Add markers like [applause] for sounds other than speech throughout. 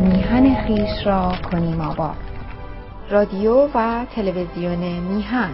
میهن خیش را کنیم آباد. رادیو و تلویزیون میهن.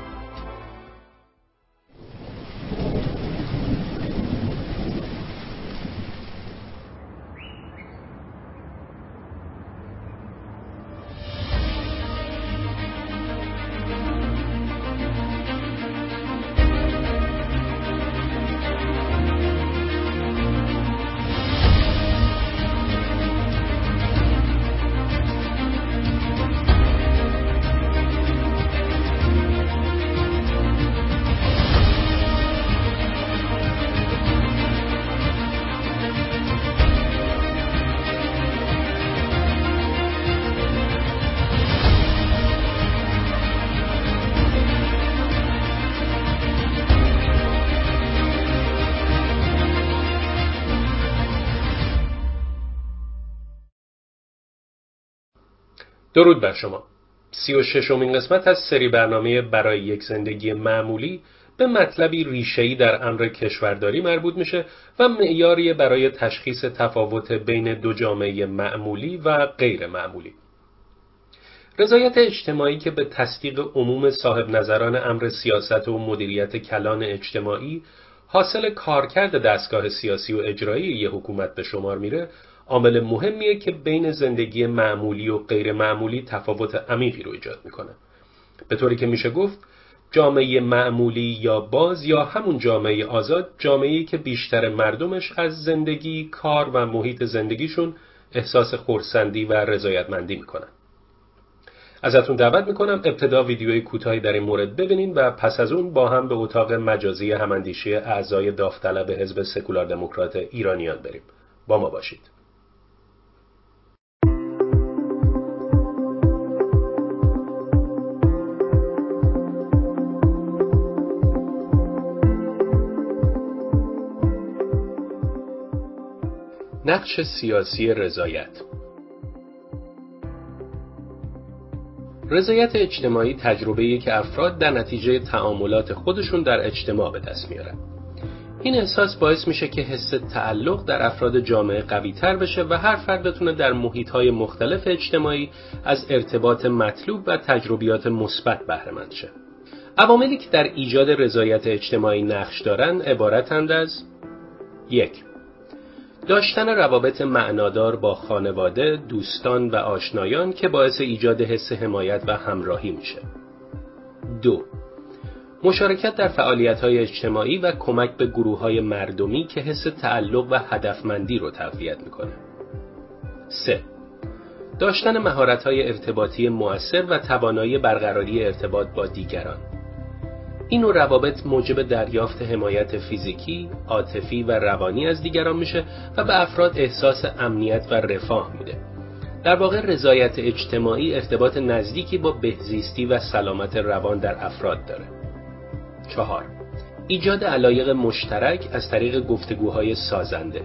درود بر شما سی و ششمین قسمت از سری برنامه برای یک زندگی معمولی به مطلبی ریشه‌ای در امر کشورداری مربوط میشه و معیاری برای تشخیص تفاوت بین دو جامعه معمولی و غیر معمولی. رضایت اجتماعی که به تصدیق عموم صاحب نظران امر سیاست و مدیریت کلان اجتماعی حاصل کارکرد دستگاه سیاسی و اجرایی یه حکومت به شمار میره عامل مهمیه که بین زندگی معمولی و غیر معمولی تفاوت عمیقی رو ایجاد می‌کنه به طوری که میشه گفت جامعه معمولی یا باز یا همون جامعه آزاد جامعه‌ای که بیشتر مردمش از زندگی، کار و محیط زندگیشون احساس خورسندی و رضایتمندی می‌کنن. ازتون دعوت می‌کنم ابتدا ویدیوی کوتاهی در این مورد ببینین و پس از اون با هم به اتاق مجازی هماندیشی اعضای داوطلب حزب سکولار دموکرات ایرانیان بریم. با ما باشید. نقش سیاسی رضایت رضایت اجتماعی تجربه‌ای که افراد در نتیجه تعاملات خودشون در اجتماع به دست میارن. این احساس باعث میشه که حس تعلق در افراد جامعه قوی تر بشه و هر فرد بتونه در محیط های مختلف اجتماعی از ارتباط مطلوب و تجربیات مثبت بهره مند شه. عواملی که در ایجاد رضایت اجتماعی نقش دارن عبارتند از یک داشتن روابط معنادار با خانواده، دوستان و آشنایان که باعث ایجاد حس حمایت و همراهی میشه. دو مشارکت در فعالیت های اجتماعی و کمک به گروه های مردمی که حس تعلق و هدفمندی رو تقویت می‌کنه. 3. داشتن مهارت های ارتباطی مؤثر و توانایی برقراری ارتباط با دیگران. این نوع روابط موجب دریافت حمایت فیزیکی، عاطفی و روانی از دیگران میشه و به افراد احساس امنیت و رفاه میده. در واقع رضایت اجتماعی ارتباط نزدیکی با بهزیستی و سلامت روان در افراد داره. چهار ایجاد علایق مشترک از طریق گفتگوهای سازنده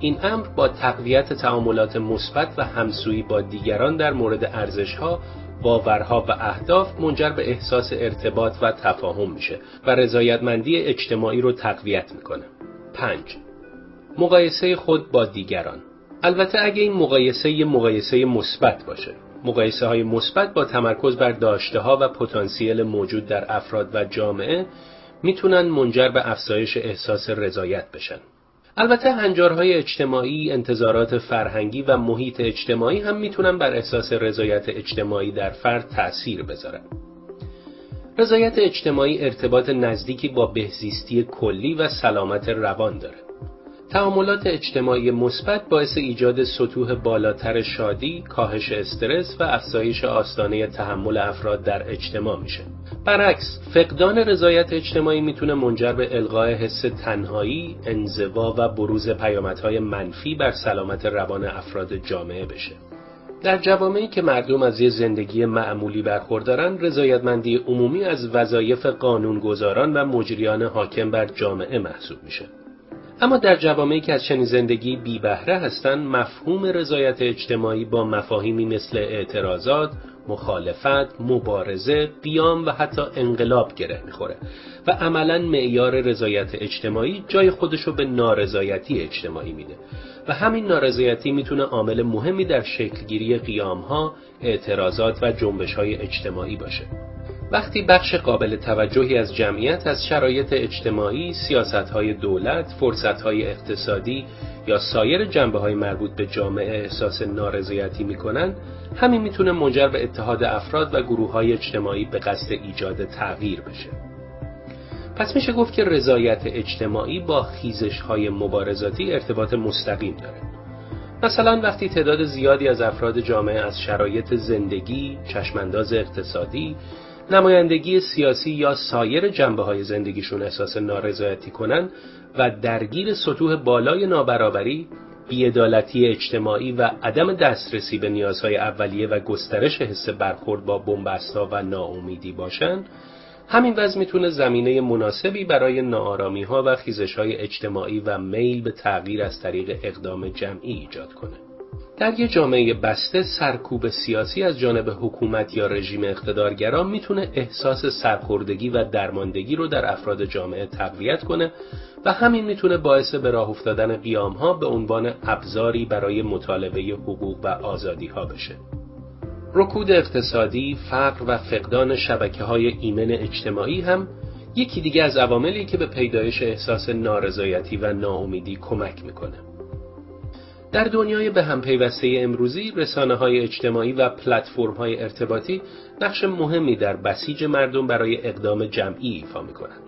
این امر با تقویت تعاملات مثبت و همسویی با دیگران در مورد ارزشها باورها و اهداف منجر به احساس ارتباط و تفاهم میشه و رضایتمندی اجتماعی رو تقویت می‌کنه. 5. مقایسه خود با دیگران البته اگه این مقایسه یه مقایسه مثبت باشه مقایسه های مثبت با تمرکز بر داشته ها و پتانسیل موجود در افراد و جامعه می‌تونن منجر به افزایش احساس رضایت بشن البته هنجارهای اجتماعی، انتظارات فرهنگی و محیط اجتماعی هم می‌تونن بر احساس رضایت اجتماعی در فرد تأثیر بذارن. رضایت اجتماعی ارتباط نزدیکی با بهزیستی کلی و سلامت روان داره. تعاملات اجتماعی مثبت باعث ایجاد سطوح بالاتر شادی، کاهش استرس و افزایش آستانه تحمل افراد در اجتماع میشه. برعکس، فقدان رضایت اجتماعی می‌تونه منجر به القای حس تنهایی، انزوا و بروز پیامدهای منفی بر سلامت روان افراد جامعه بشه. در جوامعی که مردم از یه زندگی معمولی برخوردارن، رضایتمندی عمومی از وظایف قانونگذاران و مجریان حاکم بر جامعه محسوب میشه. اما در جوامعی که از چنین زندگی بی بهره هستند مفهوم رضایت اجتماعی با مفاهیمی مثل اعتراضات، مخالفت، مبارزه، قیام و حتی انقلاب گره می‌خوره و عملا معیار رضایت اجتماعی جای خودشو به نارضایتی اجتماعی میده و همین نارضایتی می‌تونه عامل مهمی در شکلگیری قیامها، اعتراضات و جنبشهای اجتماعی باشه. وقتی بخش قابل توجهی از جمعیت از شرایط اجتماعی، سیاستهای دولت، فرصتهای اقتصادی یا سایر جنبه های مربوط به جامعه احساس نارضایتی می‌کنن همین می‌تونه منجر به اتحاد افراد و گروه های اجتماعی به قصد ایجاد تغییر بشه. پس میشه گفت که رضایت اجتماعی با خیزش های مبارزاتی ارتباط مستقیم داره. مثلا وقتی تعداد زیادی از افراد جامعه از شرایط زندگی، چشمانداز اقتصادی، نمایندگی سیاسی یا سایر جنبه های زندگیشون احساس نارضایتی کنن و درگیر سطوح بالای نابرابری، بیعدالتی اجتماعی و عدم دسترسی به نیازهای اولیه و گسترش حس برخورد با بنبستا و ناامیدی باشند، همین وضع می‌تونه زمینه مناسبی برای ناآرامی ها و خیزش های اجتماعی و میل به تغییر از طریق اقدام جمعی ایجاد کنه. در یه جامعه بسته سرکوب سیاسی از جانب حکومت یا رژیم اقتدارگرا می‌تونه احساس سرخوردگی و درماندگی رو در افراد جامعه تقویت کنه و همین می‌تونه باعث به راه افتادن قیام ها به عنوان ابزاری برای مطالبه حقوق و آزادی ها بشه. رکود اقتصادی، فقر و فقدان شبکه های ایمن اجتماعی هم یکی دیگه از عواملی که به پیدایش احساس نارضایتی و ناامیدی کمک می‌کنه. در دنیای به هم پیوسته امروزی رسانه های اجتماعی و پلتفرم های ارتباطی نقش مهمی در بسیج مردم برای اقدام جمعی ایفا می‌کنند.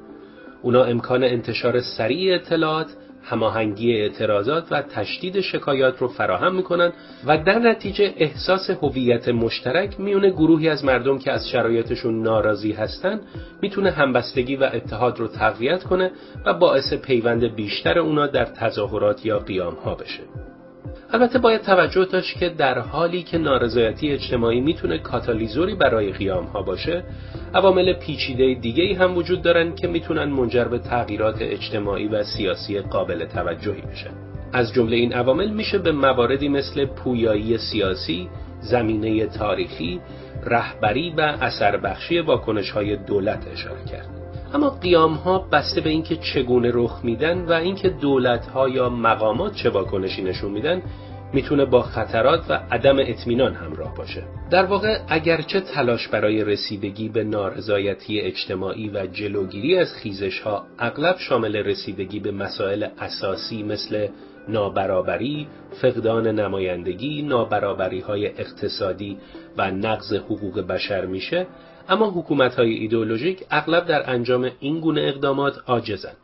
اونا امکان انتشار سریع اطلاعات، هماهنگی اعتراضات و تشدید شکایات رو فراهم می‌کنن و در نتیجه احساس هویت مشترک میونه گروهی از مردم که از شرایطشون ناراضی هستن می‌تونه همبستگی و اتحاد رو تقویت کنه و باعث پیوند بیشتر اونا در تظاهرات یا قیام ها بشه. البته باید توجه داشت که در حالی که نارضایتی اجتماعی می‌تونه کاتالیزوری برای قیام ها باشه عوامل پیچیده دیگه هم وجود دارن که می‌تونن منجر به تغییرات اجتماعی و سیاسی قابل توجهی بشن از جمله این عوامل میشه به مواردی مثل پویایی سیاسی، زمینه تاریخی، رهبری و اثر بخشی واکنش های دولت اشاره کرد. اما قیام ها بسته به اینکه چگونه رخ میدن و اینکه دولت ها یا مقامات چه واکنشی نشون میدن می‌تونه با خطرات و عدم اطمینان همراه باشه. در واقع اگرچه تلاش برای رسیدگی به نارضایتی اجتماعی و جلوگیری از خیزش ها اغلب شامل رسیدگی به مسائل اساسی مثل نابرابری، فقدان نمایندگی، نابرابری های اقتصادی و نقض حقوق بشر میشه اما حکومت های ایدئولوژیک اغلب در انجام این گونه اقدامات عاجزن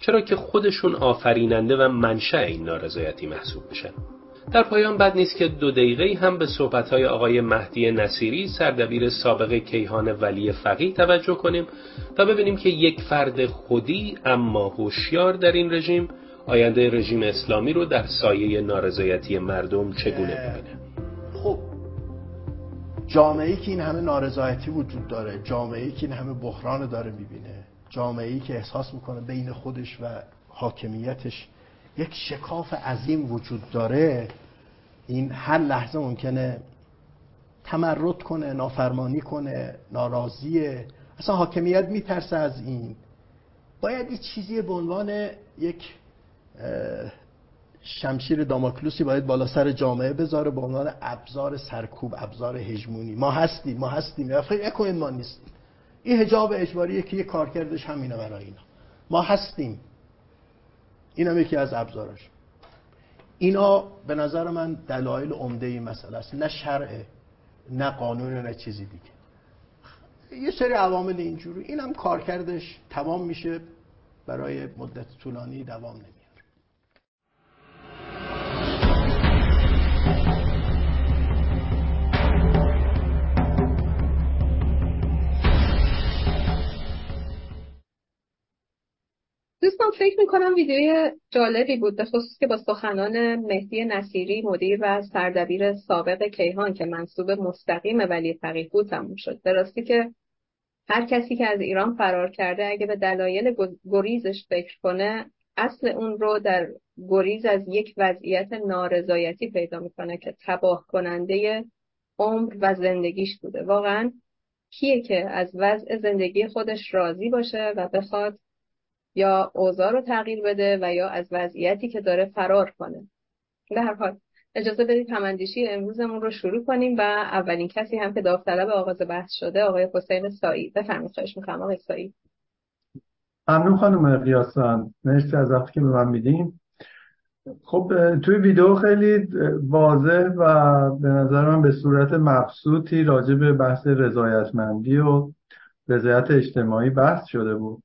چرا که خودشون آفریننده و منشأ این نارضایتی محسوب میشن. در پایان بد نیست که دو دقیقه هم به صحبتهای آقای مهدی نصیری سردبیر سابق کیهان ولی فقیه توجه کنیم تا ببینیم که یک فرد خودی اما هوشیار در این رژیم آینده رژیم اسلامی رو در سایه نارضایتی مردم چگونه می‌بینه. خب جامعه که این همه نارضایتی وجود داره جامعه که این همه بحران داره می‌بینه جامعه که احساس می‌کنه بین خودش و حاکمیتش یک شکاف عظیم وجود داره این هر لحظه ممکنه تمرد کنه نافرمانی کنه ناراضیه. اصلا حاکمیت میترسه از این. باید این چیزی به عنوان یک شمشیر داماکلوسی باید بالا سر جامعه بذاره به عنوان ابزار سرکوب ابزار هژمونی. ما هستیم ما هستیم. فکر نکنید ما نیستیم. این حجاب اجباریه که یه کارکردش همینه برای اینا. ما هستیم. این هم یکی از ابزارش. اینا به نظر من دلایل عمده این مسئله است. نه شرع نه قانون نه چیزی دیگه. یه سری عوامل اینجوری. این هم کارکردش تمام میشه برای مدت طولانی دوام نمیده. دوستان فکر می‌کنم ویدیوی جالبی بود به خصوص که با سخنان مهدی نصیری مدیر و سردبیر سابق کیهان که منصوب مستقیم ولی فقیه بود تموم شد. درستی که هر کسی که از ایران فرار کرده اگه به دلایل گریزش فکر کنه اصل اون رو در گریز از یک وضعیت نارضایتی پیدا می‌کنه که تباه کننده عمر و زندگیش بوده. واقعا کیه که از وضع زندگی خودش راضی باشه و بخواد یا اوضاع رو تغییر بده و یا از وضعیتی که داره فرار کنه. به هر حال اجازه بدید هماندیشی امروزمون رو شروع کنیم و اولین کسی هم که داوطلب آغاز بحث شده آقای حسین سایی بفرمایید خواهش می‌کنم آقای سایی ممنون خانم قیاسان. مرسی از وقتی که به من میدیم خب توی ویدیو خیلی واضح و به نظر من به صورت مبسوطی راجع به بحث رضایتمندی و رضایت اجتماعی بحث شده بود.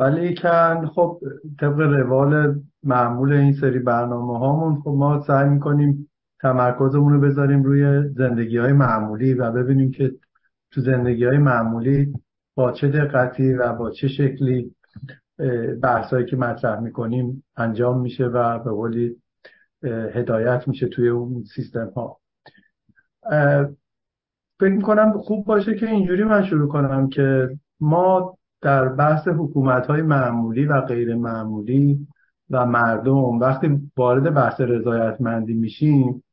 ولی کن خب طبق روال معمول این سری برنامه هامون خب ما سعی می‌کنیم تمرکزمون رو بذاریم روی زندگی های معمولی و ببینیم که تو زندگی های معمولی با چه دقتی و با چه شکلی بحثایی که مطرح می‌کنیم انجام میشه و به قولی هدایت میشه توی اون سیستم ها فکر می‌کنم خوب باشه که اینجوری من شروع کنم که ما در بحث حکومت های معمولی و غیر معمولی و مردم وقتی وارد بحث رضایتمندی میشیم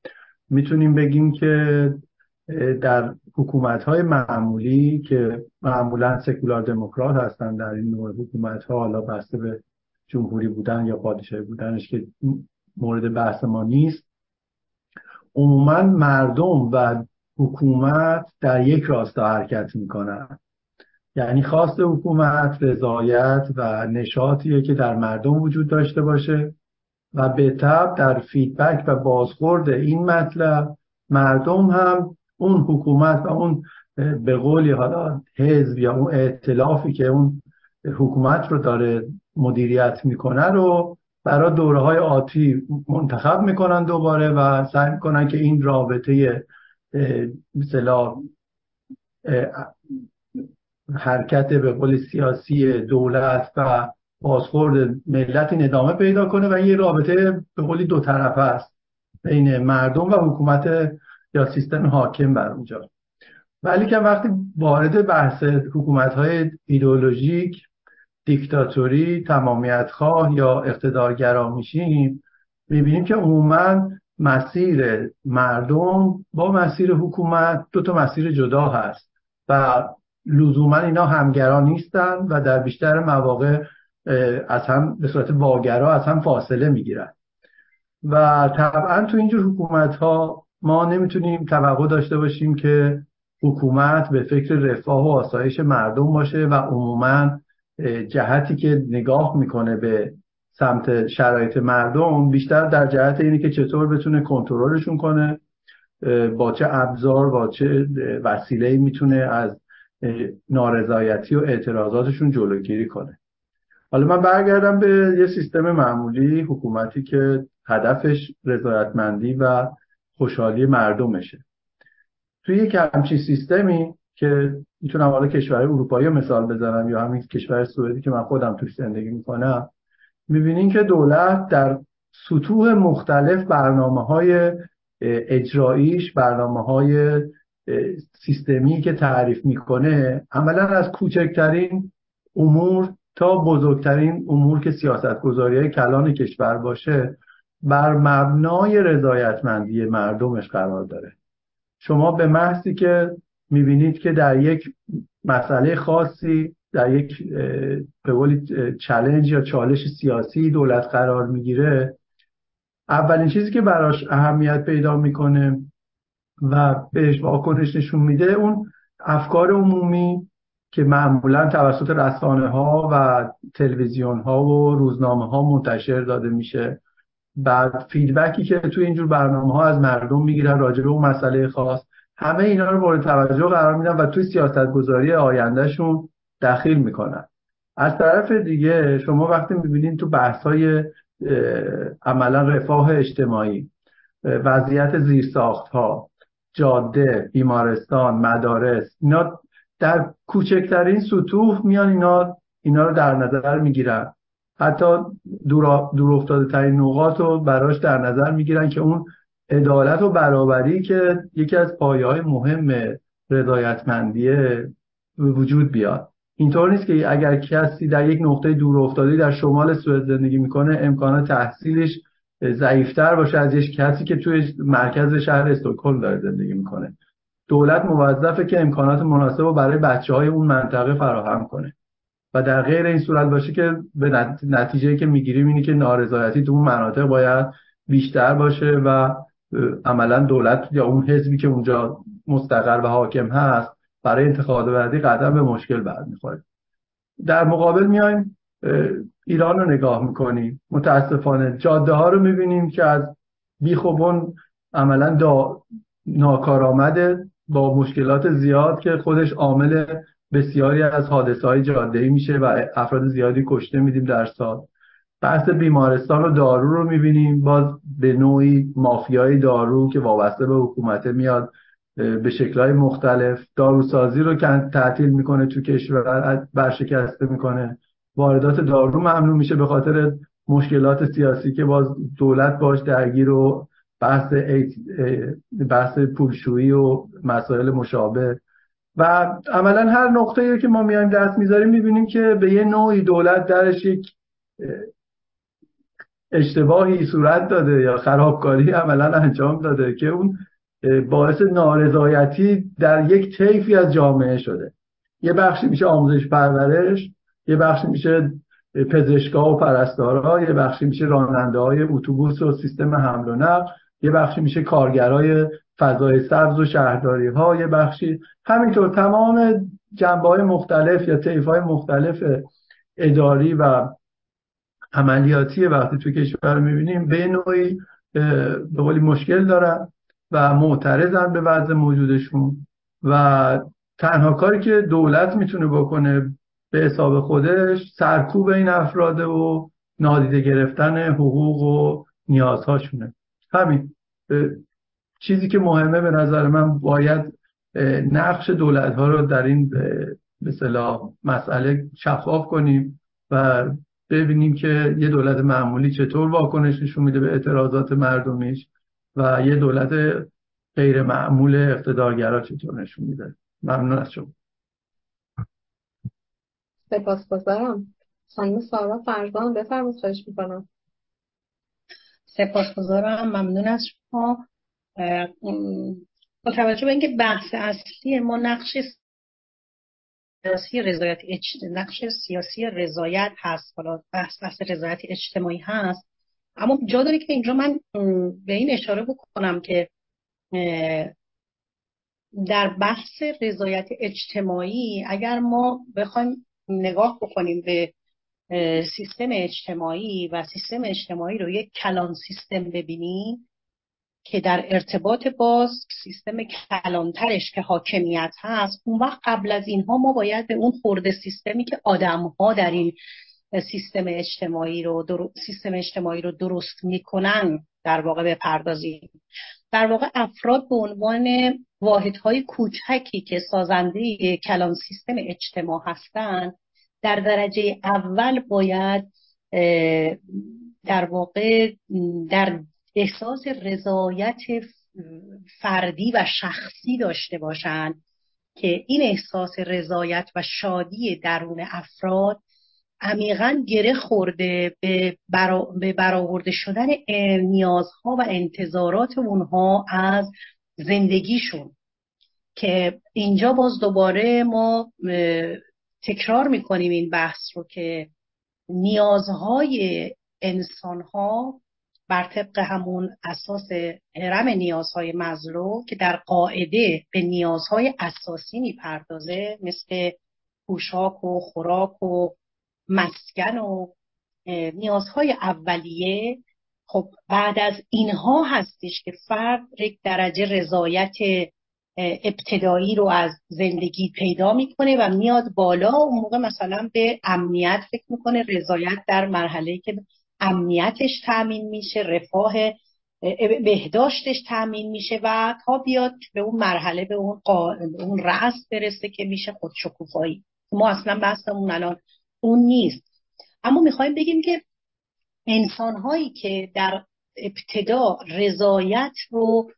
می‌تونیم بگیم که در حکومت های معمولی که معمولا سکولار دموکرات هستن در این نوع حکومت ها حالا بسته به جمهوری بودن یا پادشاهی بودنش که مورد بحث ما نیست عموما مردم و حکومت در یک راستا حرکت می‌کنن. یعنی خواست حکومت رضایت و نشاطیه که در مردم وجود داشته باشه و به طب در فیدبک و بازخورد این مطلب مردم هم اون حکومت و اون به قولی حالا حزب یا اون ائتلافی که اون حکومت رو داره مدیریت می‌کنه رو برای دوره های آتی منتخب می‌کنن دوباره و سعی می‌کنن که این رابطه مثلا حرکت به قول سیاسی دولت و بازخورد ملت این ادامه پیدا کنه و یه رابطه به قولی دو طرفه است بین مردم و حکومت یا سیستم حاکم بر اونجا. ولی که وقتی وارد بحث حکومت های ایدئولوژیک دیکتاتوری تمامیت خواه یا اقتدارگرا میشیم می‌بینیم که عموما مسیر مردم با مسیر حکومت دو تا مسیر جدا هست و لزوما اینا همگرا نیستن و در بیشتر مواقع از هم به صورت واگرا از هم فاصله می‌گیرن. و طبعا تو اینجور حکومت ها ما نمی‌تونیم توقع داشته باشیم که حکومت به فکر رفاه و آسایش مردم باشه و عموما جهتی که نگاه می‌کنه به سمت شرایط مردم بیشتر در جهت اینه که چطور بتونه کنترلشون کنه با چه ابزار با چه وسیله می‌تونه از نارضایتی و اعتراضاتشون جلوگیری کنه. حالا من برگردم به یه سیستم معمولی حکومتی که هدفش رضایتمندی و خوشحالی مردمشه. توی یک همچین سیستمی که می‌تونم حالا کشور اروپایی مثال بزنم یا همین کشور سوئدی که من خودم توش زندگی می‌کنم می‌بینین که دولت در سطوح مختلف برنامه های اجراییش برنامه های سیستمی که تعریف می‌کنه عملا از کوچکترین امور تا بزرگترین امور که سیاست گذاری کلان کشور باشه بر مبنای رضایتمندی مردمش قرار داره. شما به محضی که می‌بینید که در یک مسئله خاصی در یک به قولی چلنج یا چالش سیاسی دولت قرار می‌گیره اولین چیزی که براش اهمیت پیدا می‌کنه و بهش واکنش نشون میده اون افکار عمومی که معمولا توسط رسانه ها و تلویزیون ها و روزنامه ها منتشر داده میشه. بعد فیدبکی که توی اینجور برنامه ها از مردم می‌گیرن راجع به اون مسئله خاص همه اینا رو مورد توجه قرار میدن و توی سیاست گذاری آیندهشون دخیل می‌کنن. از طرف دیگه شما وقتی می‌بینید تو بحث های عملا رفاه اجتماعی وضعیت زیرساخت ها جاده بیمارستان مدارس اینا در کوچکترین سطوح میان اینا اینا رو در نظر می‌گیرن. حتی دور, دور افتاده ترین نقاط رو براش در نظر می‌گیرن که اون عدالت و برابری که یکی از پایه های مهم رضایتمندیه وجود بیاد. اینطور نیست که اگر کسی در یک نقطه دور افتاده در شمال سوئد زندگی می‌کنه امکان تحصیلش ضعیفتر باشه از یک کسی که توی مرکز شهر استکهلم داره زندگی می‌کنه. دولت موظفه که امکانات مناسب رو برای بچه های اون منطقه فراهم کنه. و در غیر این صورت باشه که به نتیجه که می‌گیریم اینه که نارضایتی تو اون مناطق باید بیشتر باشه و عملا دولت یا اون حزبی که اونجا مستقر و حاکم هست برای انتخابات بعدی قدم به مشکل برمیخوره. در مقابل میایم ایران رو نگاه می‌کنیم. متاسفانه جاده ها رو می‌بینیم که از بیخوبون عملا دا ناکارآمده با مشکلات زیاد که خودش عامل بسیاری از حادثه های جاده میشه و افراد زیادی کشته میدیم در سال. بحث بیمارستان و دارو رو می‌بینیم. باز به نوعی مافیای دارو که وابسته به حکومت میاد به شکلهای مختلف. داروسازی رو که تعطیل می‌کنه تو کشور برشکسته می‌کنه. واردات دارو ممنوع میشه به خاطر مشکلات سیاسی که باز دولت باش درگیر و بحث بحث پولشویی و مسائل مشابه. و عملا هر نقطه که ما میایم دست می‌ذاریم می‌بینیم که به یه نوعی دولت درش یک اشتباهی صورت داده یا خرابکاری عملا انجام داده که اون باعث نارضایتی در یک طیفی از جامعه شده. یه بخشی میشه آموزش پرورش یه بخشی میشه پزشکا و پرستارا یه بخشی میشه راننده های اتوبوس و سیستم حمل و نقل یه بخشی میشه کارگرای فضای سبز و شهرداری ها یه بخشی همینطور تمام جنبه های مختلف یا طیف های مختلف اداری و عملیاتی وقتی تو کشور می‌بینیم به نوعی به قولی مشکل دارن و معترضن به وضع موجودشون و تنها کاری که دولت می‌تونه بکنه به حساب خودش سرکوب این افراده و نادیده گرفتن حقوق و نیازهاشونه. همین چیزی که مهمه به نظر من باید نقش دولت ها رو در این مثلا مسئله شفاف کنیم و ببینیم که یه دولت معمولی چطور واکنش نشون میده به اعتراضات مردمیش و یه دولت غیر معمول اقتدارگرا چطور نشون میده. ممنون از شما. سپاسگزارم. خانم سارا فرزان بفرمایید خواهش می‌کنم. سپاسگزارم. ممنون از شما. با توجه به اینکه بحث اصلی ما نقش سیاسی رضایت نقش سیاسی رضایت هست. حالا بحث بحث رضایت اجتماعی هست. اما جا داره که اینجا من به این اشاره بکنم که در بحث رضایت اجتماعی اگر ما بخوایم نگاه بکنیم به سیستم اجتماعی و سیستم اجتماعی رو یک کلان سیستم ببینیم که در ارتباط باز سیستم کلانترش که حاکمیت هست اون وقت قبل از اینها ما باید به اون خورده سیستمی که آدم ها در این سیستم اجتماعی رو سیستم اجتماعی رو درست می‌کنن در واقع بپردازیم. در واقع افراد به عنوان واحدهای کوچکی که سازنده کلان سیستم اجتماع هستند در درجه اول باید در واقع در احساس رضایت فردی و شخصی داشته باشند که این احساس رضایت و شادی درون افراد عمیقا گره خورده به, به برآورده شدن نیازها و انتظارات اونها از زندگیشون. که اینجا باز دوباره ما تکرار می‌کنیم این بحث رو که نیازهای انسانها بر طبق همون اساس هرم نیازهای مزلو که در قاعده به نیازهای اساسی می‌پردازه مثل پوشاک و خوراک و مسکن و نیازهای اولیه. خب بعد از اینها هستش که فرد یک درجه رضایت ابتدایی رو از زندگی پیدا می‌کنه و میاد بالا اون موقع مثلا به امنیت فکر می‌کنه رضایت در مرحله که امنیتش تامین میشه رفاه بهداشتش تامین میشه و تا بیاد به اون مرحله به اون, قا... اون رأس برسه که میشه خودشکوفایی. ما اصلا بحثمون الان اون نیست. اما می‌خوایم بگیم که انسان هایی که در ابتدا رضایت رو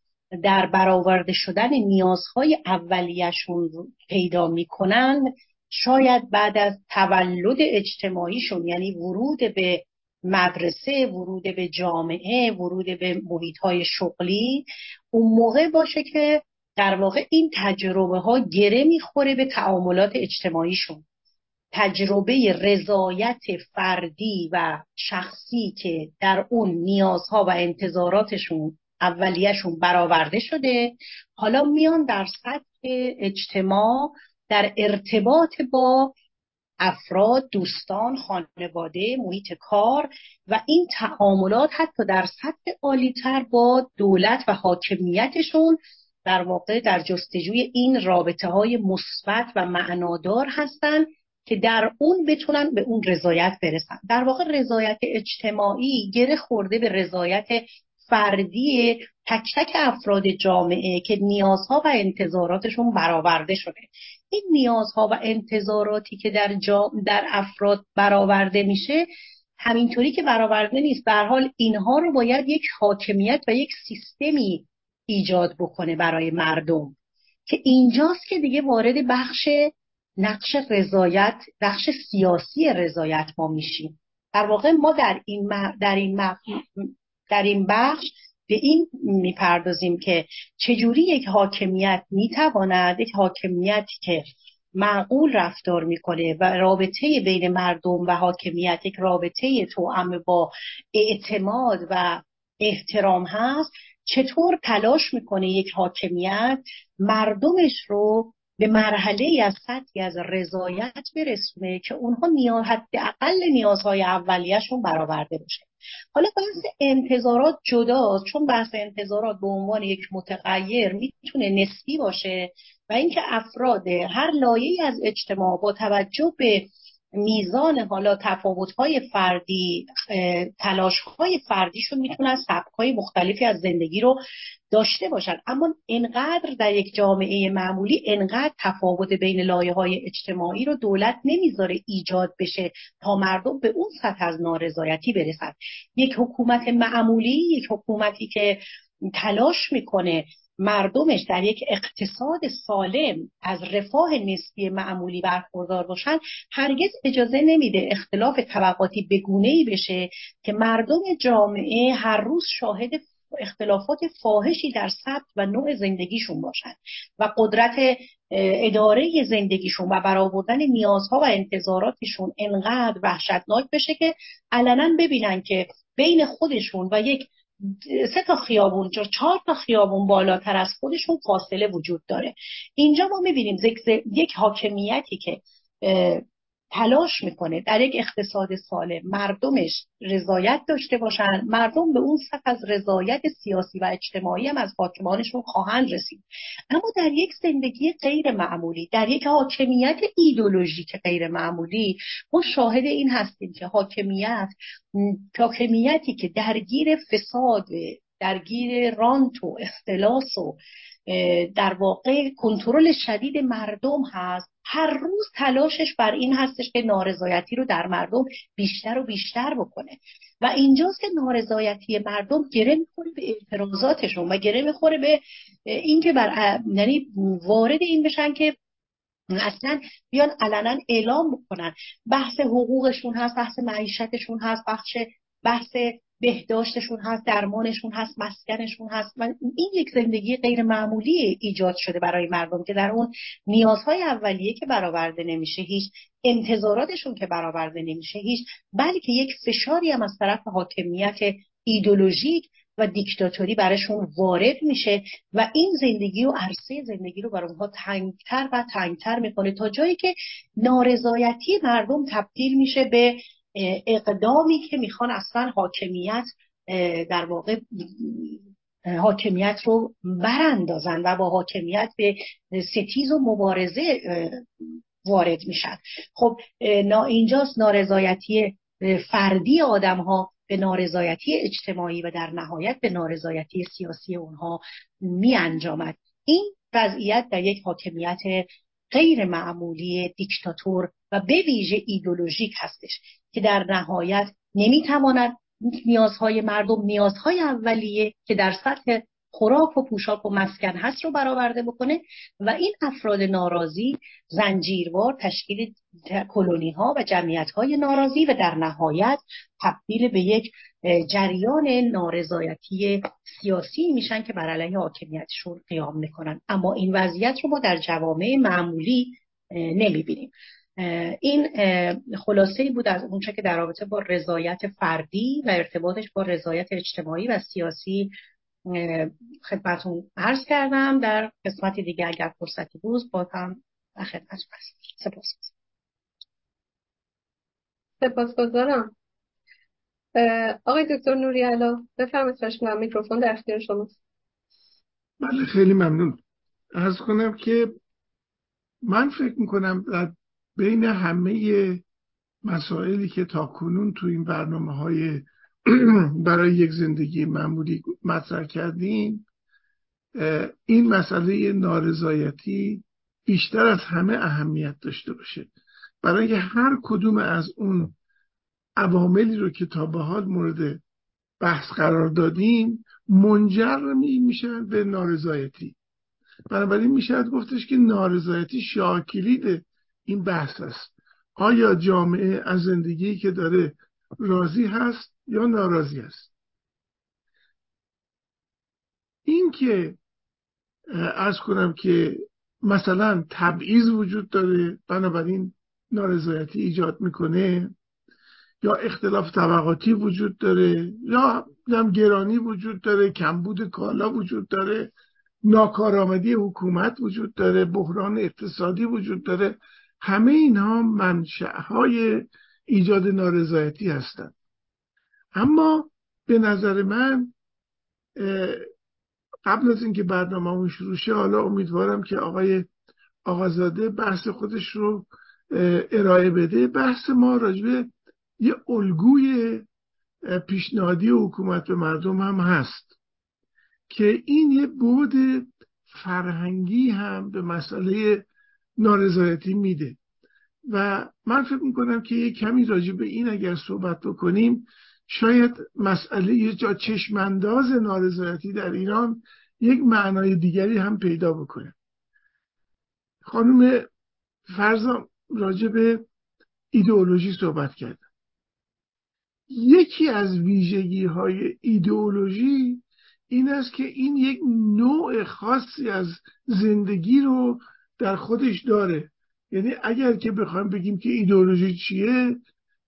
در برآورده شدن نیازهای اولیشون پیدا می‌کنن شاید بعد از تولد اجتماعیشون یعنی ورود به مدرسه ورود به جامعه ورود به محیط های شغلی اون موقع باشه که در واقع این تجربه ها گره می‌خوره به تعاملات اجتماعیشون. تجربه رضایت فردی و شخصی که در اون نیازها و انتظاراتشون اولیهشون برآورده شده حالا میان در سطح اجتماع در ارتباط با افراد دوستان خانواده محیط کار و این تعاملات حتی در سطح عالیتر با دولت و حاکمیتشون در واقع در جستجوی این رابطه های مثبت و معنادار هستند که در اون بتونن به اون رضایت برسن. در واقع رضایت اجتماعی گره خورده به رضایت فردی تک تک افراد جامعه که نیازها و انتظاراتشون برآورده شده. این نیازها و انتظاراتی که در, در افراد برآورده میشه همینطوری که برآورده نیست. در حال اینها رو باید یک حاکمیت و یک سیستمی ایجاد بکنه برای مردم. که اینجاست که دیگه وارد بخش نقش رضایت بخش سیاسی رضایت ما میشیم. در واقع ما در این در این در این بخش به این می‌پردازیم که چجوری یک حاکمیت می‌تواند یک حاکمیتی که معقول رفتار می‌کنه و رابطه بین مردم و حاکمیت یک رابطه توأم با اعتماد و احترام هست چطور تلاش می‌کنه یک حاکمیت مردمش رو به مرحله از سطحی از رضایت برسونه که اونها نیاز اقل نیازهای اولیهشون برآورده باشه حالا بحث انتظارات جداست چون بحث انتظارات به عنوان یک متغیر می‌تونه نسبی باشه و اینکه افراد هر لایه از اجتماع با توجه به میزان حالا تفاوت‌های فردی تلاش‌های فردیشون می‌تونن سبک‌های مختلفی از زندگی رو داشته باشن. اما انقدر در یک جامعه معمولی انقدر تفاوت بین لایه های اجتماعی رو دولت نمی‌ذاره ایجاد بشه تا مردم به اون سطح از نارضایتی برسن. یک حکومت معمولی یک حکومتی که تلاش می‌کنه مردمش در یک اقتصاد سالم از رفاه نسبی معمولی برخوردار باشن هرگز اجازه نمیده اختلاف طبقاتی بگونه ای بشه که مردم جامعه هر روز شاهد اختلافات فاحشی در سبک و نوع زندگیشون باشن و قدرت اداره زندگیشون و برآوردن نیازها و انتظاراتشون انقدر وحشتناک بشه که علنا ببینن که بین خودشون و یک سه تا خیابون چهار تا خیابون بالاتر از خودشون فاصله وجود داره. اینجا ما می‌بینیم یک حاکمیتی که تلاش می‌کنه در یک اقتصاد سالم مردمش رضایت داشته باشن. مردم به اون سطح از رضایت سیاسی و اجتماعی هم از حاکمانشون خواهند رسید. اما در یک زندگی غیر معمولی در یک حاکمیت ایدولوژیک غیر معمولی ما شاهد این هستیم که حاکمیت حاکمیتی که درگیر فساد درگیر رانت و اختلاس و در واقع کنترل شدید مردم هست. هر روز تلاشش بر این هستش که نارضایتی رو در مردم بیشتر و بیشتر بکنه. و اینجاست که نارضایتی مردم گره می‌خوره به اعتراضاتشون و گره می‌خوره به اینکه بر یعنی وارد این بشن که اصلا بیان علنا اعلام بکنن. بحث حقوقشون هست بحث معیشتشون هست بخش بحث بهداشتشون هست درمانشون هست مسکنشون هست و این یک زندگی غیر معمولی ایجاد شده برای مردم که در اون نیازهای اولیه که برآورده نمیشه هیچ انتظاراتشون که برآورده نمیشه هیچ بلکه یک فشاری هم از طرف حاکمیت ایدولوژیک و دیکتاتوری براشون وارد میشه و این زندگی و عرصه زندگی رو برای اونها تنگتر و تنگتر می‌کنه تا جایی که نارضایتی مردم تبدیل میشه به اقدامی که می‌خوان اصلا حاکمیت در واقع حاکمیت رو براندازن و با حاکمیت به ستیز و مبارزه وارد میشن. خب اینجاست نارضایتی فردی آدم ها به نارضایتی اجتماعی و در نهایت به نارضایتی سیاسی اونها می انجامد این وضعیت در یک حاکمیت غیر معمولی دیکتاتور و به ویژه ایدولوژیک هستش که در نهایت نمی‌تواند نیازهای مردم نیازهای اولیه که در سطح خوراک و پوشاک و مسکن هست رو برآورده بکنه و این افراد ناراضی زنجیروار تشکیل کلونی ها و جمعیت های ناراضی و در نهایت تبدیل به یک جریان نارضایتی سیاسی میشن که بر علیه حاکمیتشون قیام می‌کنن. اما این وضعیت رو ما در جوامع معمولی نمی‌بینیم. این خلاصه بود از اونچه که در رابطه با رضایت فردی و ارتباطش با رضایت اجتماعی و سیاسی خدمتون عرض کردم. در قسمت دیگه اگر فرصتی بود با هم خدمت سپاس. سپاسگزارم. آقای دکتر نوری علا بفرمایید میکروفون در اختیار شماست. بله خیلی ممنون. از کنم که من فکر می‌کنم در بین همه مسائلی که تا کنون تو این برنامه های [clears throat] برای یک زندگی معمولی مطرح کردیم این مسئله نارضایتی بیشتر از همه اهمیت داشته باشه. برای هر کدوم از اون عواملی رو که تا به حال مورد بحث قرار دادیم منجر می میشن به نارضایتی. بنابراین می‌شد گفتش که نارضایتی شاکلید این بحث است. آیا جامعه از زندگی که داره راضی هست یا ناراضی است؟ این که از کنم که مثلا تبعیض وجود داره بنابراین نارضایتی ایجاد می‌کنه یا اختلاف طبقاتی وجود داره یا هم گرانی وجود داره کمبود کالا وجود داره ناکارآمدی حکومت وجود داره بحران اقتصادی وجود داره. همه اینها منشأهای ایجاد نارضایتی هستند. اما به نظر من قبل از اینکه برنامه شروع شه حالا امیدوارم که آقای آقازاده بحث خودش رو ارائه بده. بحث ما راجبه یه الگوی پیشنهادی حکومت به مردم هم هست که این یه بود فرهنگی هم به مسئله نارضایتی میده. و من فکر می‌کنم که یه کمی راجع به این اگر صحبت بکنیم شاید مسئله یه جا چشمانداز نارضایتی در ایران یک معنای دیگری هم پیدا بکنه. خانم فرزا راجع به ایدئولوژی صحبت کرد. یکی از ویژگی های ایدئولوژی این است که این یک نوع خاصی از زندگی رو در خودش داره. یعنی اگر که بخوایم بگیم که ایدئولوژی چیه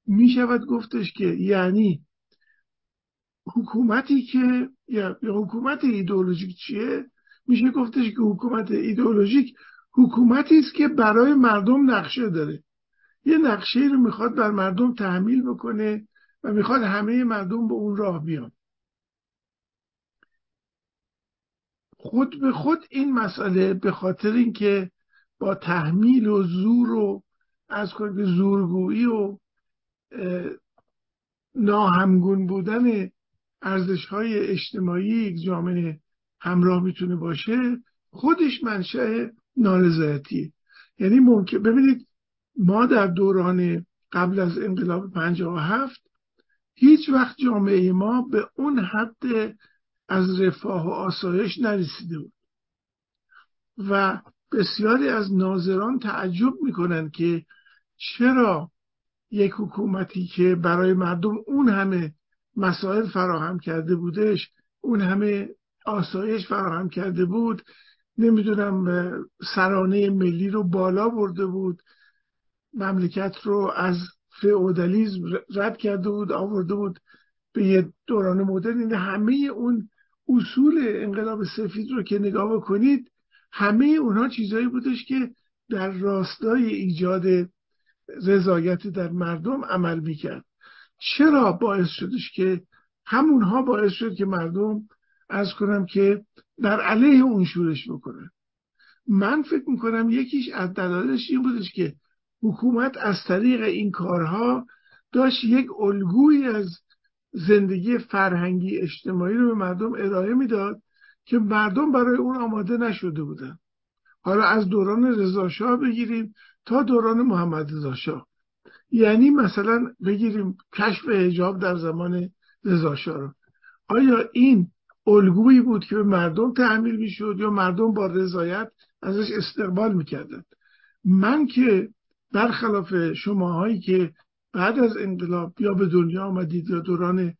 می شود گفتش که یعنی حکومتی که یا حکومت ایدئولوژیک چیه؟ میشه گفتش که حکومت ایدئولوژیک حکومتی است که برای مردم نقشه داره. یه نقشه رو می‌خواد بر مردم تحمیل بکنه و می‌خواد همه مردم به اون راه بیان. خود به خود این مسئله به خاطر اینکه با تحمیل و زور و از کنید زورگویی و ناهمگون بودن ارزش های اجتماعی یک جامعه همراه می‌تونه باشه خودش منشأ نارضایتیه یعنی ممکن ببینید ما در دوران قبل از انقلاب 57 هیچ وقت جامعه ما به اون حد از رفاه و آسایش نرسیده بود. و بسیاری از ناظران تعجب می‌کنن که چرا یک حکومتی که برای مردم اون همه مسائل فراهم کرده بودش اون همه آسایش فراهم کرده بود نمی‌دونم سرانه ملی رو بالا برده بود مملکت رو از فئودالیسم رد کرده بود آورده بود به یه دوران مدرن. این همه اون اصول انقلاب سفید رو که نگاه بکنید همه اونها چیزهایی بودش که در راستای ایجاد رضایت در مردم عمل می‌کرد. چرا باعث شدش که همونها باعث شد که مردم از کنم که در علیه اون شورش بکنن؟ من فکر می‌کنم یکیش از دلایلش این بودش که حکومت از طریق این کارها داشت یک الگویی از زندگی فرهنگی اجتماعی رو به مردم ارائه می‌داد که مردم برای اون آماده نشده بودن. حالا از دوران رضاشاه بگیریم تا دوران محمد رضاشاه یعنی مثلا بگیریم کشف حجاب در زمان رضاشاه رو. آیا این الگویی بود که به مردم تحمیل می‌شد یا مردم با رضایت ازش استقبال می‌کردن من که برخلاف شماهایی که بعد از انقلاب یا به دنیا آمدید یا دوران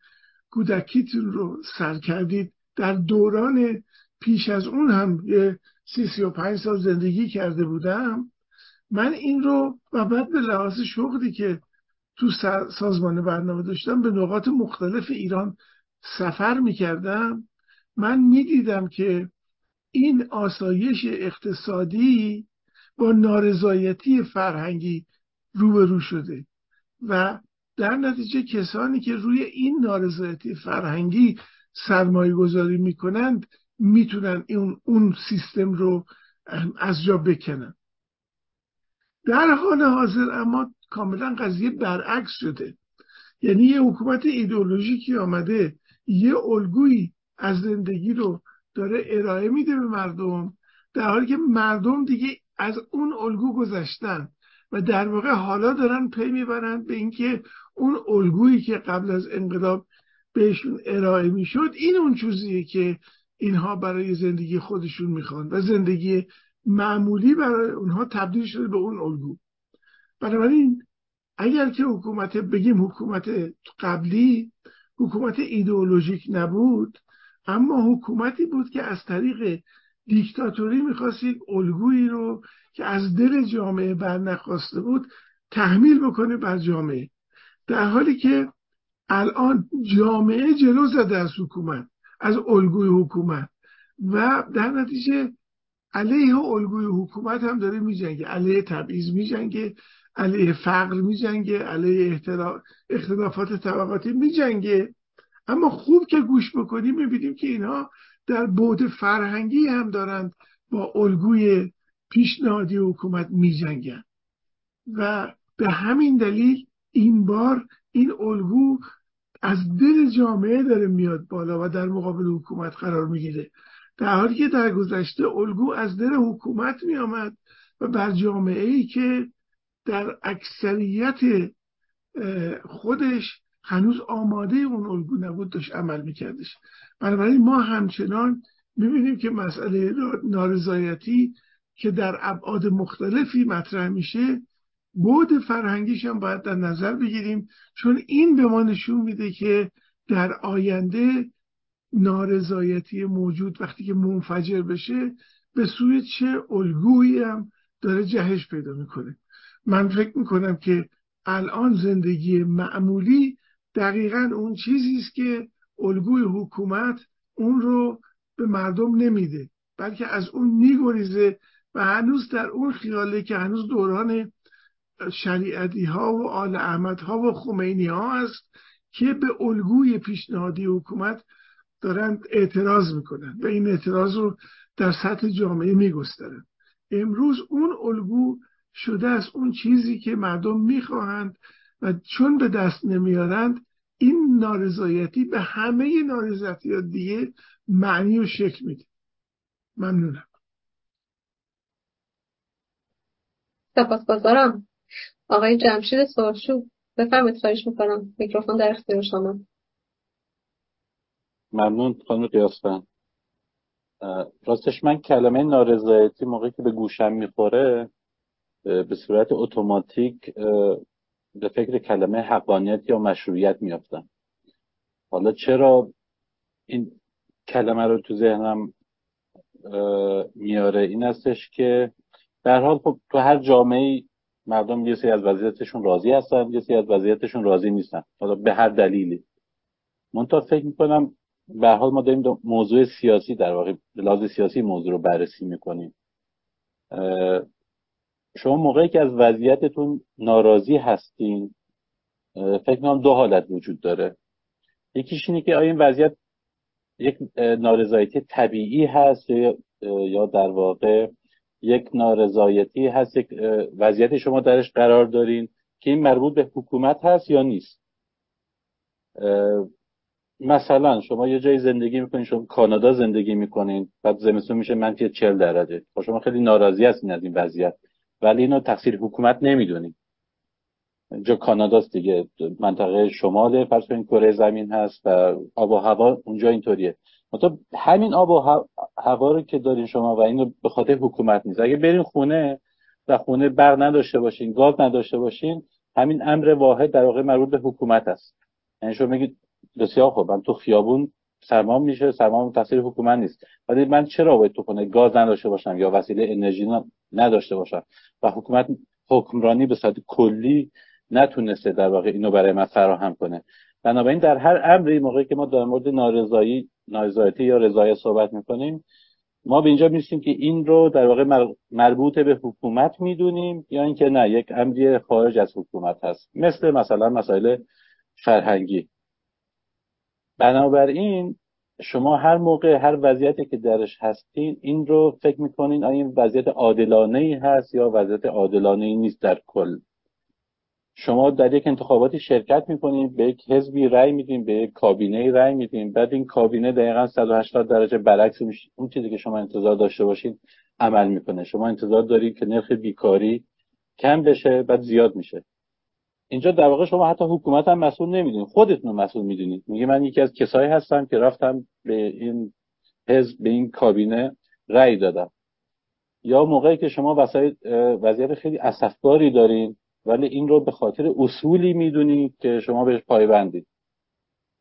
کودکیتون رو سر کردید در دوران پیش از اون هم یه سی سی و پنج سال زندگی کرده بودم. من این رو و بعد به لحاظ شغلی که تو سازمان برنامه داشتم به نقاط مختلف ایران سفر می‌کردم. من می‌دیدم که این آسایش اقتصادی با نارضایتی فرهنگی روبرو شده و در نتیجه کسانی که روی این نارضایتی فرهنگی سرمایه گذاری می‌کنند می‌تونن اون, سیستم رو از جا بکنن. در حال حاضر اما کاملا قضیه برعکس شده. یعنی یه حکومت ایدئولوژیکی آمده یه الگویی از زندگی رو داره ارائه میده به مردم در حالی که مردم دیگه از اون الگو گذشتن و در واقع حالا دارن پی می‌برند به اینکه اون الگویی که قبل از انقلاب بهشون ارائه می‌شد این اون چیزیه که اینها برای زندگی خودشون می‌خوان و زندگی معمولی برای اونها تبدیل شده به اون الگو. بنابراین اگر که حکومت بگیم حکومت قبلی حکومت ایدئولوژیک نبود اما حکومتی بود که از طریق دیکتاتوری می‌خواست یک الگویی رو که از دل جامعه برنخواسته بود تحمیل بکنه بر جامعه. در حالی که الان جامعه جلو زده از حکومت از الگوی حکومت. و در نتیجه علیه الگوی حکومت هم داره میجنگه. علیه تبعیض میجنگه علیه فقر میجنگه علیه اختلافات طبقاتی میجنگه. اما خوب که گوش بکنیم می‌بینیم که اینها در بعد فرهنگی هم دارند با الگوی پیشنهادی حکومت میجنگن. و به همین دلیل این بار این الگو از دل جامعه داره میاد بالا و در مقابل حکومت قرار می‌گیره. در حالی که در گذشته الگو از دل حکومت میآمد و بر جامعه ای که در اکثریت خودش هنوز آماده اون الگو نبود داشت عمل میکردش. بنابراین ما همچنان می‌بینیم که مسئله نارضایتی که در ابعاد مختلفی مطرح میشه بود فرهنگیش هم باید در نظر بگیریم چون این به ما نشون میده که در آینده نارضایتی موجود وقتی که منفجر بشه به سوی چه الگویی هم داره جهش پیدا می‌کنه. من فکر می‌کنم که الان زندگی معمولی دقیقا اون چیزی است که الگوی حکومت اون رو به مردم نمیده بلکه از اون میگریزه و هنوز در اون خیاله که هنوز دوران شریعتی ها و آل احمد ها و خمینی ها هست که به الگوی پیشنهادی حکومت دارند اعتراض می‌کنن و این اعتراض رو در سطح جامعه میگسترن امروز اون الگو شده از اون چیزی که مردم می‌خواهند و چون به دست نمیارند این نارضایتی به همه نارضایتی دیگه معنی و شکل میده. ممنونم. سپاسگزارم. آقای جمشید سرشو بفرمایید خواهش می‌کنم. میکروفون در اختیار شما. ممنون خانم قیاسفن راستش من کلمه نارضایتی موقعی که به گوشم می‌خوره به صورت اتوماتیک به فکر کلمه حقانیت یا مشروعیت میافتم. حالا چرا این کلمه رو تو ذهنم میاره این هستش که در حال خب تو هر جامعه مردم یه سری از وضعیتشون راضی هستن یه سری از وضعیتشون راضی نیستن. حالا به هر دلیلی. منتها فکر می‌کنم به حال ما داریم موضوع سیاسی در واقع لحاظ سیاسی موضوع رو بررسی می‌کنیم. شما موقعی که از وضعیتتون ناراضی هستین فکر کنم دو حالت وجود داره. یکیش اینه که آیا این وضعیت یک نارضایتی طبیعی هست یا در واقع یک نارضایتی هست یک وضعیت شما درش قرار دارین که این مربوط به حکومت هست یا نیست. مثلا شما یه جایی زندگی می‌کنین شما کانادا زندگی می‌کنین بعد زمستون میشه منفی 40 درجه. خب شما خیلی ناراضی هستین از این وضعیت ولی اینو تقصیر حکومت نمی‌دونین. اینجا کاناداست دیگه منطقه شمال فرض کنید کره زمین هست و آب و هوا اونجا اینطوریه. مثلا همین آب و هوا رو که دارین شما و اینو به خاطر حکومت نیست. اگه برین خونه و خونه برق نداشته باشین گاز نداشته باشین همین امر واحد در واقع مربوط به حکومت است. یعنی شما میگید بسیار خوب من تو خیابون سرمام میشه سرمام تاثیر حکومت نیست. ولی من چرا باید تو خونه گاز نداشته باشم یا وسیله انرژی نداشته باشم؟ و حکومت حکمرانی به صورت کلی نتونسته در واقع اینو برای من فراهم کنه. بنابراین در هر امری موقعی که ما در مورد نارضایی نارضایتی یا رضایت صحبت می‌کنیم. ما به اینجا می‌رسیم که این رو در واقع مربوط به حکومت می‌دونیم یا اینکه نه یک امری خارج از حکومت هست. مثل مثلا مسائل فرهنگی. بنابراین شما هر موقع هر وضعیتی که درش هستین این رو فکر می‌کنین آیا این وضعیت عادلانه ای هست یا وضعیت عادلانه ای نیست در کل؟ شما در یک انتخاباتی شرکت می‌کنین به یک حزبی رأی میدین به یک کابینه رأی میدین. بعد این کابینه دقیقا 180 درجه برعکس میشه. اون چیزی که شما انتظار داشته باشین عمل می‌کنه. شما انتظار دارید که نرخ بیکاری کم بشه بعد زیاد میشه. اینجا در واقع شما حتی حکومت هم مسئول نمی‌دونید خودتون مسئول می‌دونید میگه من یکی از کسایی هستم که رفتم به این حزب به این کابینه رأی دادم. یا موقعی که شما وضعیت خیلی اسفباری دارین ولی این رو به خاطر اصولی می‌دونید که شما بهش پایبندید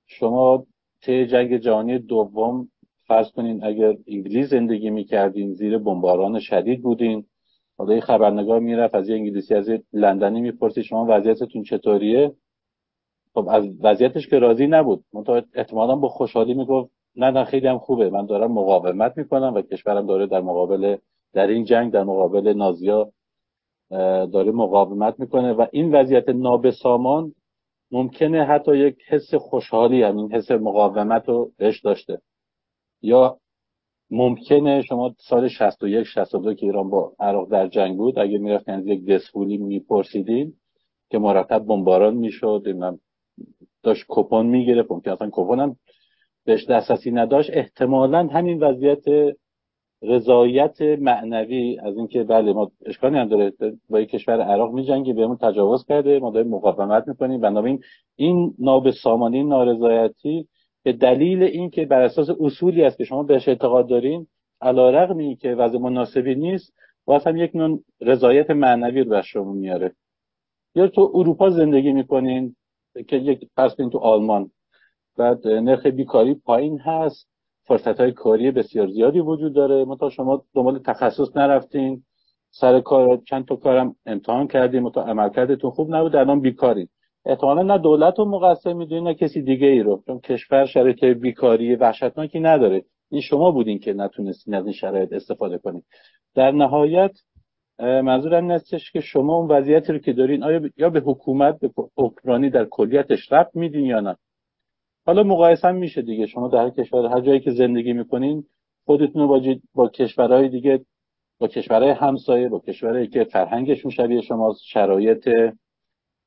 شما طی جنگ جهانی دوم فرض کنین اگر انگلیس زندگی می‌کردین زیر بمباران شدید بودین. حالا یه خبرنگار می‌رفت از یه انگلیسی از لندنی می‌پرسید شما وضعیتتون چطوریه؟ خب از وضعیتش که راضی نبود. احتمالا با خوشحالی می‌گفت نه نه خیلی هم خوبه. من دارم مقاومت می‌کنم و کشورم داره در مقابل در این جنگ در مقابل نازیا داره مقاومت می‌کنه و این وضعیت نابسامان ممکنه حتی یک حس خوشحالی همین حس مقاومت رو بهش داشته. یا ممکنه شما سال 61 62 که ایران با عراق در جنگ بود اگه می‌رفتن از یک دسفولی میپرسیدین که مرتب بمباران می‌شد داشت کپون می‌گرفت ممکن اصلا کپون هم بهش دسترسی نداشت. احتمالا همین وضعیت رضایت معنوی از اینکه بله ما اشکالی هم داره با یک کشور عراق میجنگی بهمون تجاوز کرده ما داریم مقاومت می‌کنیم. بنابراین این نابسامانی نارضایتی به دلیل اینکه بر اساس اصولی است که شما بهش اعتقاد دارین علا رقمی که وضع مناسبی نیست باز هم یک نوع رضایت معنوی رو بر شما میاره. یا تو اروپا زندگی می‌کنین که یک فرض تو آلمان بعد نرخ بیکاری پایین هست. فرصت های کاری بسیار زیادی وجود داره. تا شما دنبال تخصص نرفتین سر کار چند تا کارم امتحان کردیم تا عملکردتون خوب نبود الان بیکارید احتمالا نه دولت رو مقصر می‌دونید نه کسی دیگه ای رو چون کشور شرایط بیکاری وحشتناکی نداره. این شما بودین که نتونستین از این شرایط استفاده کنید در نهایت منظورم این که شما اون وضعیتی رو که دارین آیا یا به حکومت به حکمرانی در کلیتش ربط میدین یا نه؟ حالا مقایسه میشه دیگه. شما در هر کشور هر جایی که زندگی می‌کنین خودتون با, با کشورهای دیگه با کشورهای همسایه با کشورهایی که فرهنگشون شبیه شماست شرایط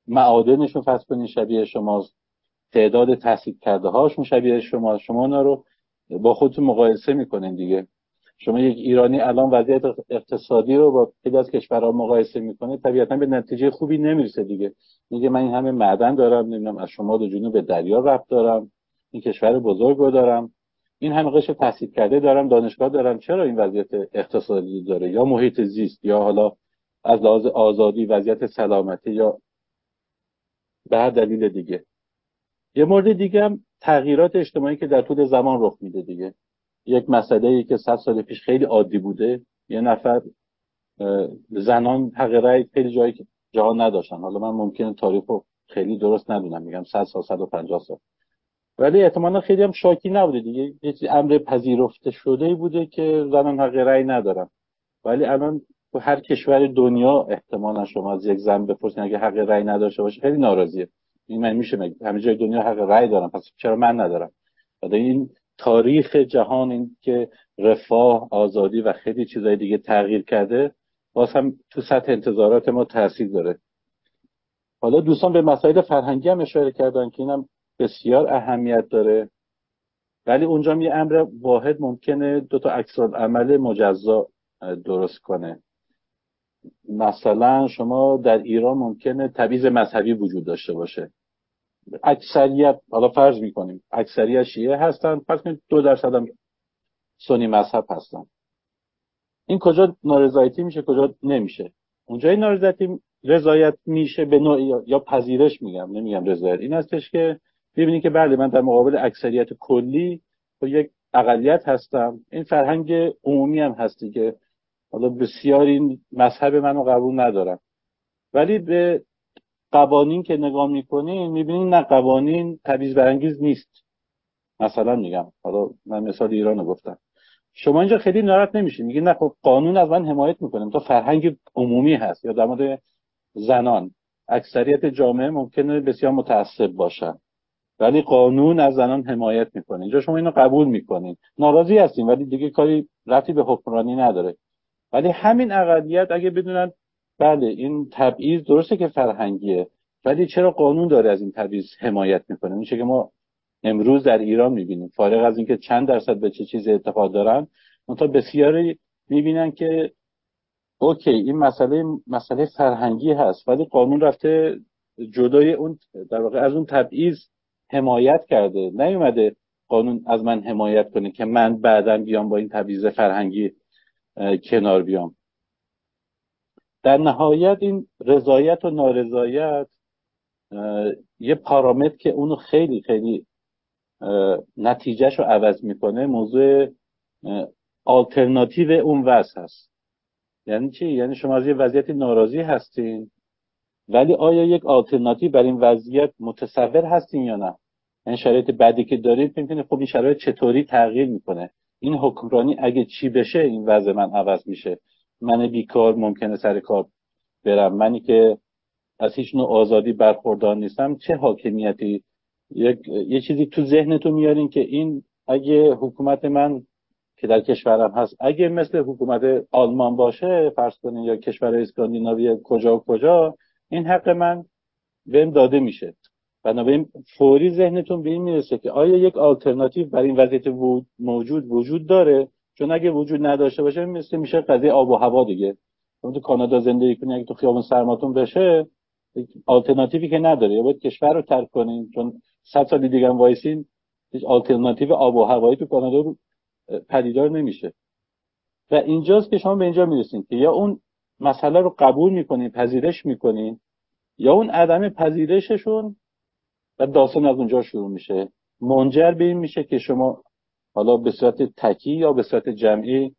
معادنشون فرض کنین شبیه شماست تعداد تحصیل کرده هاشون شبیه شما شما اونا رو با خودتون مقایسه می‌کنین دیگه. شما یک ایرانی الان وضعیت اقتصادی رو با خیلی از کشورها مقایسه می‌کنه طبیعتا به نتیجه خوبی نمی‌رسه دیگه. میگه من این همه معدن دارم نمی‌دونم از شمال و جنوب به دریا رفت دارم این کشور بزرگ رو دارم این همه قشر تحصیل کرده دارم دانشگاه دارم چرا این وضعیت اقتصادی داره؟ یا محیط زیست یا حالا از لحاظ آزادی وضعیت سلامتی یا به هر دلیل دیگه. یه مورد دیگه هم تغییرات اجتماعی که در طول زمان رخ میده دیگه. یک مسئله ای که صد سال پیش خیلی عادی بوده. یه نفر زنان حق رأی خیلی جایی که جهان نداشتن. حالا من ممکنه تاریخ رو خیلی درست ندونم میگم 100 سال 150 سال. ولی احتمالا خیلی هم شاکی نبوده دیگه. یه امر پذیرفته شده بوده که زنان حق رأی ندارن. ولی الان تو هر کشور دنیا احتمالا شما از یک زن بپرسین اگه حق رأی نداشته باشه خیلی ناراضیه. این من میشه همه جای دنیا حق رأی دارم پس چرا من ندارم؟ این تاریخ جهان این که رفاه آزادی و خیلی چیزای دیگه تغییر کرده باز هم تو سطح انتظارات ما تاثیر داره. حالا دوستان به مسائل فرهنگی هم اشاره کردن که اینم بسیار اهمیت داره. ولی اونجا یه امر واحد ممکنه دو تا عمل مجزا درست کنه. مثلا شما در ایران ممکنه تبعیض مذهبی وجود داشته باشه. اکثریت حالا فرض می‌کنیم اکثریت شیعه هستن پس دو درصد هم سنی مذهب هستن. این کجا نارضایتی میشه کجا نمیشه؟ اونجای نارضایتی رضایت میشه به نوعی یا پذیرش میگم نمیگم رضایت. این هستش که می‌بینید که بله من در مقابل اکثریت کلی با یک اقلیت هستم. این فرهنگ عمومی هم هستی که حالا بسیاری مذهب منو قبول ندارم. ولی به قوانین که نگاه می‌کنین می‌بینین نه قوانین تبعیض برانگیز نیست. مثلا میگم حالا من مثال ایران رو گفتم. شما اینجا خیلی ناراحت نمیشین میگین نه خب قانون از من حمایت می‌کنه. تا فرهنگ عمومی هست یا در مورد زنان. اکثریت جامعه ممکنه بسیار متعصب باشن. ولی قانون از زنان حمایت می‌کنه. اینجا شما اینو قبول می‌کنین. ناراضی هستین ولی دیگه کاری رفتی به حکمرانی نداره. ولی همین اقلیت اگه بدونن بله این تبعیض درسته که فرهنگیه ولی چرا قانون داره از این تبعیض حمایت می‌کنه؟ میشه که ما امروز در ایران می‌بینیم. فارغ از اینکه چند درصد به چه چیز اعتقاد دارن منتها بسیاری می‌بینن که اوکی این مسئله مسئله فرهنگی هست ولی قانون رفته جدای اون در واقع از اون تبعیض حمایت کرده. نیومده قانون از من حمایت کنه که من بعدا بیام با این تبعیض فرهنگی کنار بیام. در نهایت این رضایت و نارضایت یه پارامتر که اونو خیلی خیلی نتیجهش رو عوض می‌کنه موضوع آلترناتیو اون وضع هست. یعنی چی؟ یعنی شما از یه وضعیت ناراضی هستین ولی آیا یک آلترناتیو بر این وضعیت متصور هستین یا نه؟ این شرایط بعدی که دارید می‌تونید خب این شرایط چطوری تغییر می‌کنه؟ این حکمرانی اگه چی بشه این وضع من عوض میشه. من بیکار ممکنه سر کار برم. منی که از هیچ نوع آزادی برخوردار نیستم. چه حاکمیتی؟ یک یه چیزی تو ذهنتون میارین که این اگه حکومت من که در کشورم هست اگه مثل حکومت آلمان باشه فرض کنین یا کشور اسکاندیناوی کجا و کجا این حق من بهم داده میشه. بنابراین فوری ذهنتون به این می‌رسه که آیا یک آلترناتیو برای این وضعیت موجود وجود داره؟ چون اگه وجود نداشته باشه مثل میشه قضیه آب و هوا دیگه. تو کانادا زندگی کنی اگه تو خیابون سرماتون بشه آلترناتیوی که نداره. یا باید کشور رو ترک کنین چون صد سال دیگه هم وایسین هیچ آلترناتیو آب و هوایی تو کانادا پدیدار نمیشه. و اینجاست که شما به اینجا می‌رسین که یا اون مسئله رو قبول می‌کنین پذیرش می‌کنین یا اون عدم پذیرششون و داستان از اونجا شروع میشه. منجر به این میشه که شما حالا به صورت تکی یا به صورت جمعی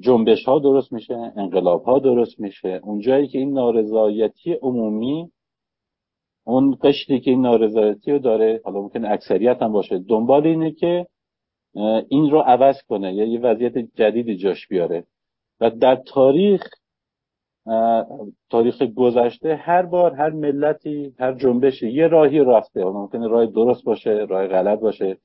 جنبش ها درست میشه انقلاب ها درست میشه. اونجایی که این نارضایتی عمومی اون قشری که این نارضایتی رو داره حالا ممکن اکثریت هم باشه دنبال اینه که این رو عوض کنه یا یه وضعیت جدیدی جاش بیاره. و در تاریخ تاریخ گذشته هر بار هر ملتی هر جنبشی یه راهی رفته. ممکنه راه درست باشه راه غلط باشه.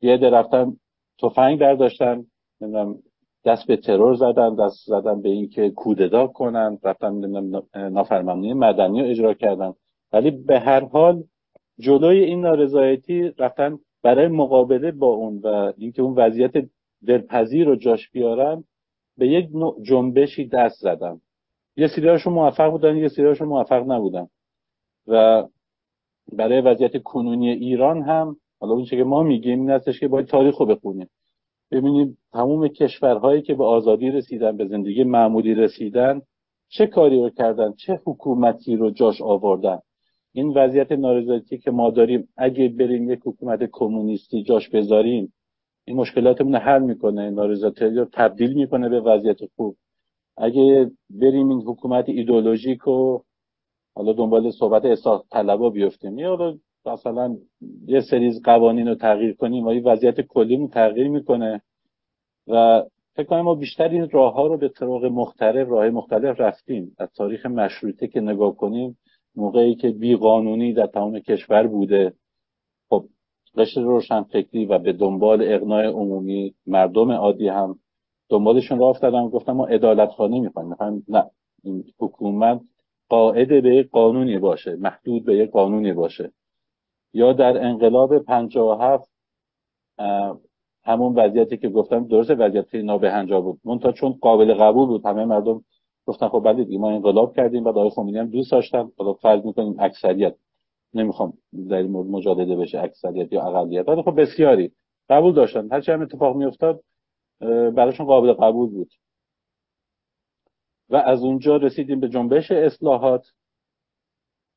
یه عده رفتن تفنگ برداشتن نمی‌دونم دست به ترور زدن دست زدن به اینکه کودتا کنن رفتن نافرمانی مدنی رو اجرا کردن. ولی به هر حال جلوی این نارضایتی رفتن برای مقابله با اون و اینکه اون وضعیت دلپذیر رو جاش بیارن به یک نوع جنبشی دست زدن. یه سریاشون موفق بودن یه سریاشون موفق نبودن. و برای وضعیت کنونی ایران هم حالا اون که ما میگیم این هستش که باید تاریخ رو بخونیم. ببینیم تمام کشورهایی که به آزادی رسیدن به زندگی معمولی رسیدن چه کاری رو کردن چه حکومتی رو جاش آوردن. این وضعیت نارضایتی که ما داریم اگه بریم یک حکومت کمونیستی جاش بذاریم این مشکلاتمون رو حل می‌کنه. نارضایتی رو تبدیل می‌کنه به وضعیت خوب. اگه بریم این حکومت ایدولوژیک و حالا دنبال صحبت اصلاح طلبا بیفتیم. یا مثلا یه سری قوانین رو تغییر کنیم و این وضعیت کلی تغییر می‌کنه. و فکر کنم ما بیشتر این راه ها رو به طرق مختلف راه مختلف رفتیم. از تاریخ مشروطه که نگاه کنیم موقعی که بی قانونی در تمام کشور بوده. خب قشر روشن فکری و به دنبال اقناع عمومی مردم عادی هم دنبالشون راه افتادن گفتم ما عدالت خانه می‌خوایم. می‌خوایم نه این حکومت قاعده به قانونی باشه محدود به یک قانونی باشه. یا در انقلاب 57 همون وضعیتی که گفتم درست وضعیت نابهنجار بود. منتها چون قابل قبول بود همه مردم گفتن خب بله ما انقلاب کردیم و آقای خمینی هم دوست داشتن. حالا فرض می‌کنیم اکثریت نمی‌خوام در این مورد مجادله بشه اکثریت یا اقلیت ولی خب بسیاری قبول داشتن. هر چه هم اتفاق میافتاد براشون قابل قبول بود. و از اونجا رسیدیم به جنبش اصلاحات.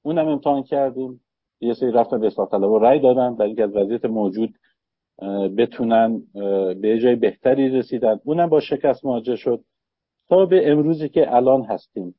اونم امتحان کردیم. یه سری رفتن به اصلاح و رأی دادن برای اینکه از وضعیت موجود بتونن به جای بهتری رسیدن. اونم با شکست مواجه شد. تا به امروزی که الان هستیم.